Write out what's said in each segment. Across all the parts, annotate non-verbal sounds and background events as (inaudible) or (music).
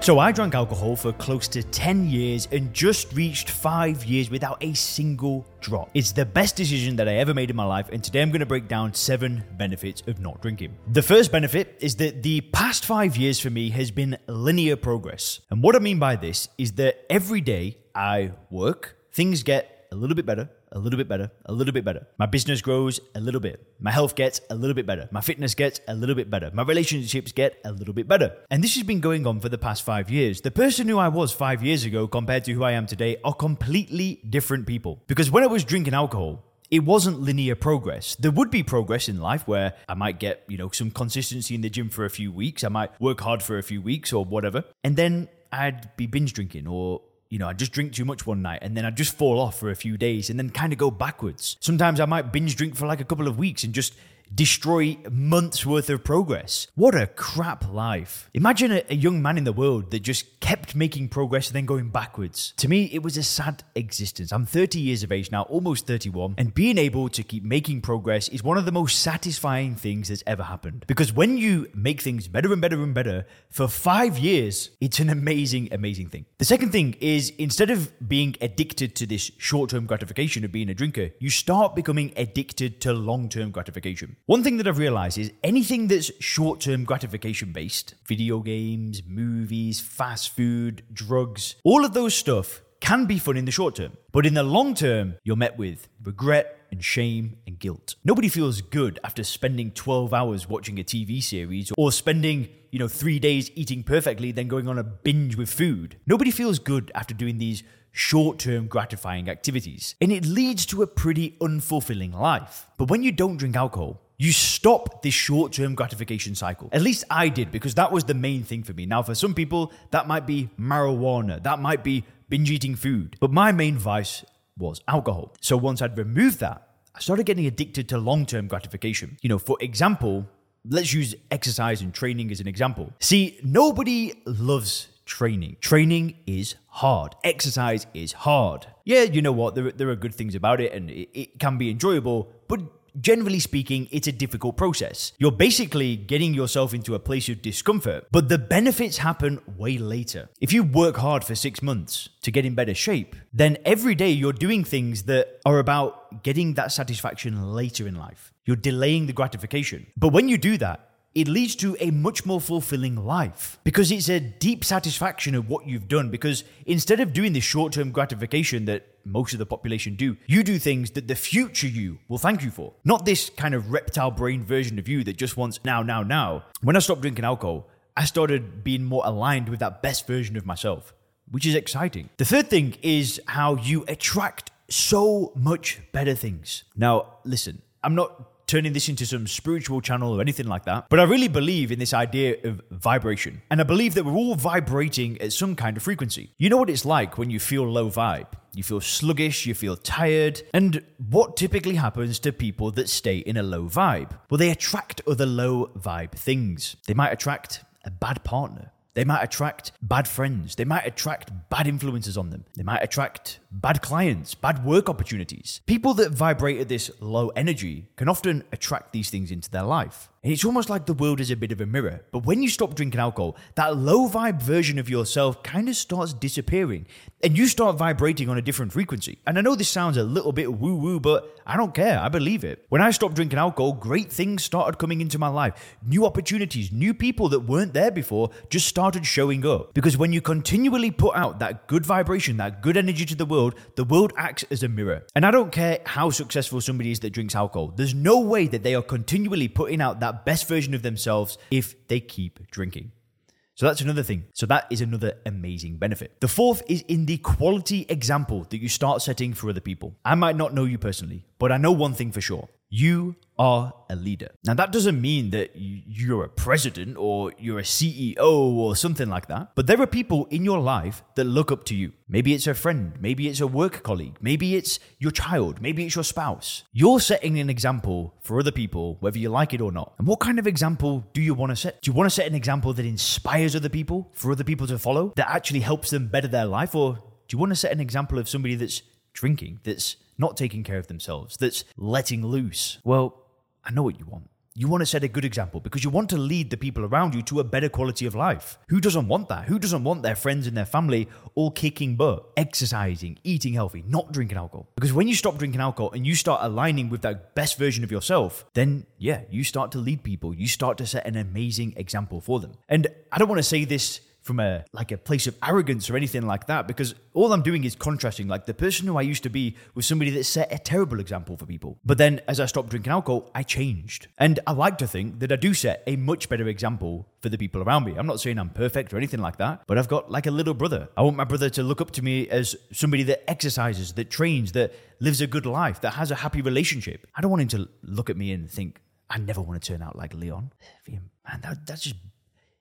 So I drank alcohol for close to 10 years and just reached 5 years without a single drop. It's the best decision that I ever made in my life and today I'm going to break down 7 benefits of not drinking. The first benefit is that the past 5 years for me has been linear progress. And what I mean by this is that every day I work, things get a little bit better, a little bit better, a little bit better. My business grows a little bit. My health gets a little bit better. My fitness gets a little bit better. My relationships get a little bit better. And this has been going on for the past five years. The person who I was five years ago compared to who I am today are completely different people. Because when I was drinking alcohol, it wasn't linear progress. There would be progress in life where I might get, you know, some consistency in the gym for a few weeks. I might work hard for a few weeks or whatever. And then I'd be binge drinking or you know, I just drink too much one night and then I just fall off for a few days and then kind of go backwards. Sometimes I might binge drink for like a couple of weeks and just destroy months worth of progress. What a crap life. Imagine a, a, young man in the world that just kept making progress and then going backwards. To me, it was a sad existence. I'm 30 years of age now, almost 31, and being able to keep making progress is one of the most satisfying things that's ever happened. Because when you make things better and better and better for five years, it's an amazing, amazing thing. The second thing is instead of being addicted to this short term gratification of being a drinker, you start becoming addicted to long term gratification. One thing that I've realized is anything that's short term gratification based, video games, movies, fast food, drugs, all of those stuff can be fun in the short term. But in the long term, you're met with regret and shame and guilt. Nobody feels good after spending 12 hours watching a TV series or spending, you know, 3 days eating perfectly then going on a binge with food. Nobody feels good after doing these short term gratifying activities. And it leads to a pretty unfulfilling life. But when you don't drink alcohol, you stop this short term gratification cycle. At least I did, because that was the main thing for me. Now, for some people, that might be marijuana, that might be binge eating food. But my main vice was alcohol. So once I'd removed that, I started getting addicted to long term gratification. You know, for example, let's use exercise and training as an example. See, nobody loves training. Training is hard. Exercise is hard. Yeah, you know what? There, there are good things about it and it, it can be enjoyable, but generally speaking, it's a difficult process. You're basically getting yourself into a place of discomfort, but the benefits happen way later. If you work hard for six months to get in better shape, then every day you're doing things that are about getting that satisfaction later in life. You're delaying the gratification. But when you do that, it leads to a much more fulfilling life because it's a deep satisfaction of what you've done. Because instead of doing the short term gratification that most of the population do, you do things that the future you will thank you for. Not this kind of reptile brain version of you that just wants now, now, now. When I stopped drinking alcohol, I started being more aligned with that best version of myself, which is exciting. The third thing is how you attract so much better things. Now, listen, I'm not turning this into some spiritual channel or anything like that. But I really believe in this idea of vibration. And I believe that we're all vibrating at some kind of frequency. You know what it's like when you feel low vibe? You feel sluggish, you feel tired. And what typically happens to people that stay in a low vibe? Well, they attract other low vibe things. They might attract a bad partner. They might attract bad friends. They might attract bad influences on them. They might attract bad clients, bad work opportunities. People that vibrate at this low energy can often attract these things into their life. And it's almost like the world is a bit of a mirror. But when you stop drinking alcohol, that low vibe version of yourself kind of starts disappearing and you start vibrating on a different frequency. And I know this sounds a little bit woo woo, but I don't care. I believe it. When I stopped drinking alcohol, great things started coming into my life. New opportunities, new people that weren't there before just started showing up. Because when you continually put out that good vibration, that good energy to the world, the world acts as a mirror. And I don't care how successful somebody is that drinks alcohol, there's no way that they are continually putting out that best version of themselves if they keep drinking. So that's another thing. So that is another amazing benefit. The fourth is in the quality example that you start setting for other people. I might not know you personally, but I know one thing for sure. You are a leader. Now, that doesn't mean that you're a president or you're a CEO or something like that, but there are people in your life that look up to you. Maybe it's a friend, maybe it's a work colleague, maybe it's your child, maybe it's your spouse. You're setting an example for other people, whether you like it or not. And what kind of example do you want to set? Do you want to set an example that inspires other people, for other people to follow, that actually helps them better their life? Or do you want to set an example of somebody that's drinking, that's not taking care of themselves, that's letting loose? Well, I know what you want. You want to set a good example because you want to lead the people around you to a better quality of life. Who doesn't want that? Who doesn't want their friends and their family all kicking butt, exercising, eating healthy, not drinking alcohol? Because when you stop drinking alcohol and you start aligning with that best version of yourself, then yeah, you start to lead people. You start to set an amazing example for them. And I don't want to say this from a like a place of arrogance or anything like that because all I'm doing is contrasting. Like the person who I used to be was somebody that set a terrible example for people. But then as I stopped drinking alcohol I changed. And I like to think that I do set a much better example for the people around me. I'm not saying I'm perfect or anything like that but I've got like a little brother. I want my brother to look up to me as somebody that exercises that trains that lives a good life that has a happy relationship. I don't want him to look at me and think I never want to turn out like Leon. (sighs) Man that, that's just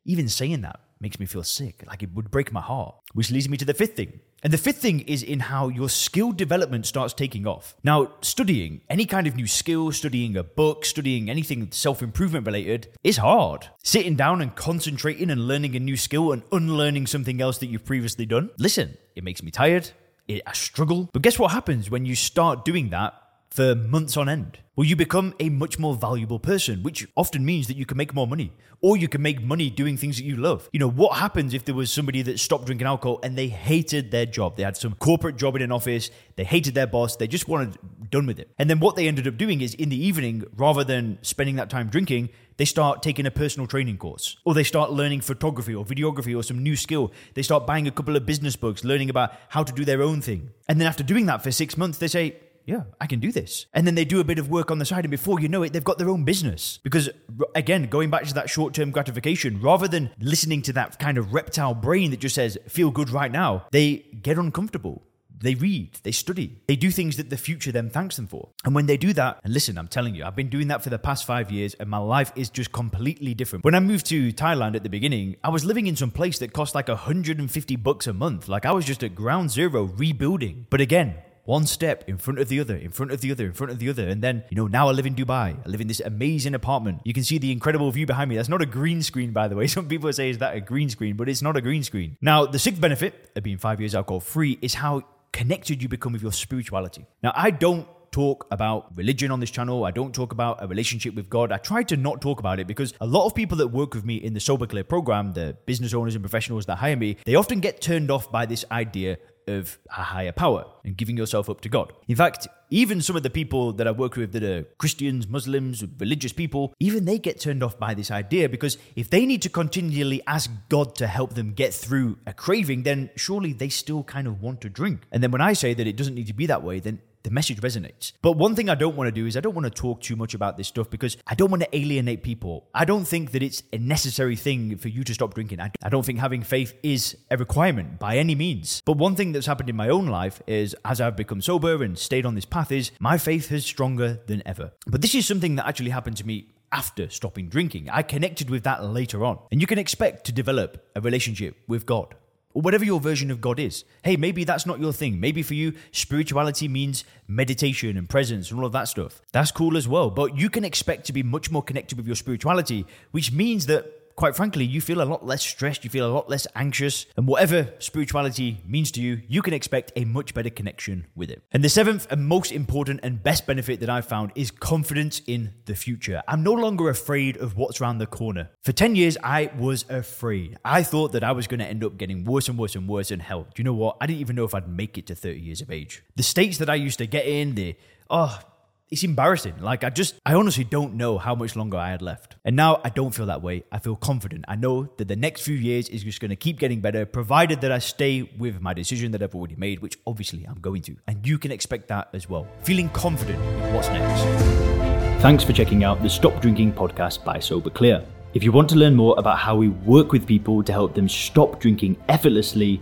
even saying that makes me feel sick, like it would break my heart. Which leads me to the fifth thing. And the fifth thing is in how your skill development starts taking off. Now, studying any kind of new skill, studying a book, studying anything self improvement related is hard. Sitting down and concentrating and learning a new skill and unlearning something else that you've previously done. Listen, it makes me tired. It, I struggle. But guess what happens when you start doing that for months on end? Well, you become a much more valuable person, which often means that you can make more money or you can make money doing things that you love. You know, what happens if there was somebody that stopped drinking alcohol and they hated their job? They had some corporate job in an office, they hated their boss, they just wanted done with it. And then what they ended up doing is in the evening, rather than spending that time drinking, they start taking a personal training course or they start learning photography or videography or some new skill. They start buying a couple of business books, learning about how to do their own thing. And then after doing that for six months, they say, yeah, I can do this. And then they do a bit of work on the side, and before you know it, they've got their own business. Because, again, going back to that short term gratification, rather than listening to that kind of reptile brain that just says, feel good right now, they get uncomfortable. They read, they study, they do things that the future then thanks them for. And when they do that, and listen, I'm telling you, I've been doing that for the past five years, and my life is just completely different. When I moved to Thailand at the beginning, I was living in some place that cost like 150 bucks a month. Like I was just at ground zero rebuilding. But again, one step in front of the other, in front of the other, in front of the other. And then, you know, now I live in Dubai. I live in this amazing apartment. You can see the incredible view behind me. That's not a green screen, by the way. (laughs) Some people say, is that a green screen? But it's not a green screen. Now, the sixth benefit of being five years alcohol free is how connected you become with your spirituality. Now, I don't talk about religion on this channel. I don't talk about a relationship with God. I try to not talk about it because a lot of people that work with me in the Soberclear program, the business owners and professionals that hire me, they often get turned off by this idea of a higher power and giving yourself up to God. In fact, even some of the people that I work with that are Christians, Muslims, religious people, even they get turned off by this idea because if they need to continually ask God to help them get through a craving, then surely they still kind of want to drink. And then when I say that it doesn't need to be that way, then the message resonates. But one thing I don't want to do is I don't want to talk too much about this stuff because I don't want to alienate people. I don't think that it's a necessary thing for you to stop drinking. I, don't think having faith is a requirement by any means. But one thing that's happened in my own life is as I've become sober and stayed on this path is my faith is stronger than ever. But this is something that actually happened to me after stopping drinking. I connected with that later on. And you can expect to develop a relationship with God or whatever your version of God is. Hey, maybe that's not your thing. Maybe for you, spirituality means meditation and presence and all of that stuff. That's cool as well. But you can expect to be much more connected with your spirituality, which means that quite frankly, you feel a lot less stressed, you feel a lot less anxious, and whatever spirituality means to you, you can expect a much better connection with it. And the seventh and most important and best benefit that I've found is confidence in the future. I'm no longer afraid of what's around the corner. For 10 years, I was afraid. I thought that I was going to end up getting worse and worse and worse, and hell, do you know what? I didn't even know if I'd make it to 30 years of age. The states that I used to get in, the oh, it's embarrassing. Like I just, I honestly don't know how much longer I had left. And now I don't feel that way. I feel confident. I know that the next few years is just going to keep getting better, provided that I stay with my decision that I've already made, which obviously I'm going to. And you can expect that as well. Feeling confident in what's next. Thanks for checking out the Stop Drinking podcast by Soberclear. If you want to learn more about how we work with people to help them stop drinking effortlessly,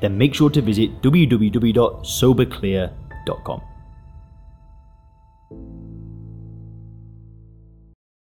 then make sure to visit www.soberclear.com.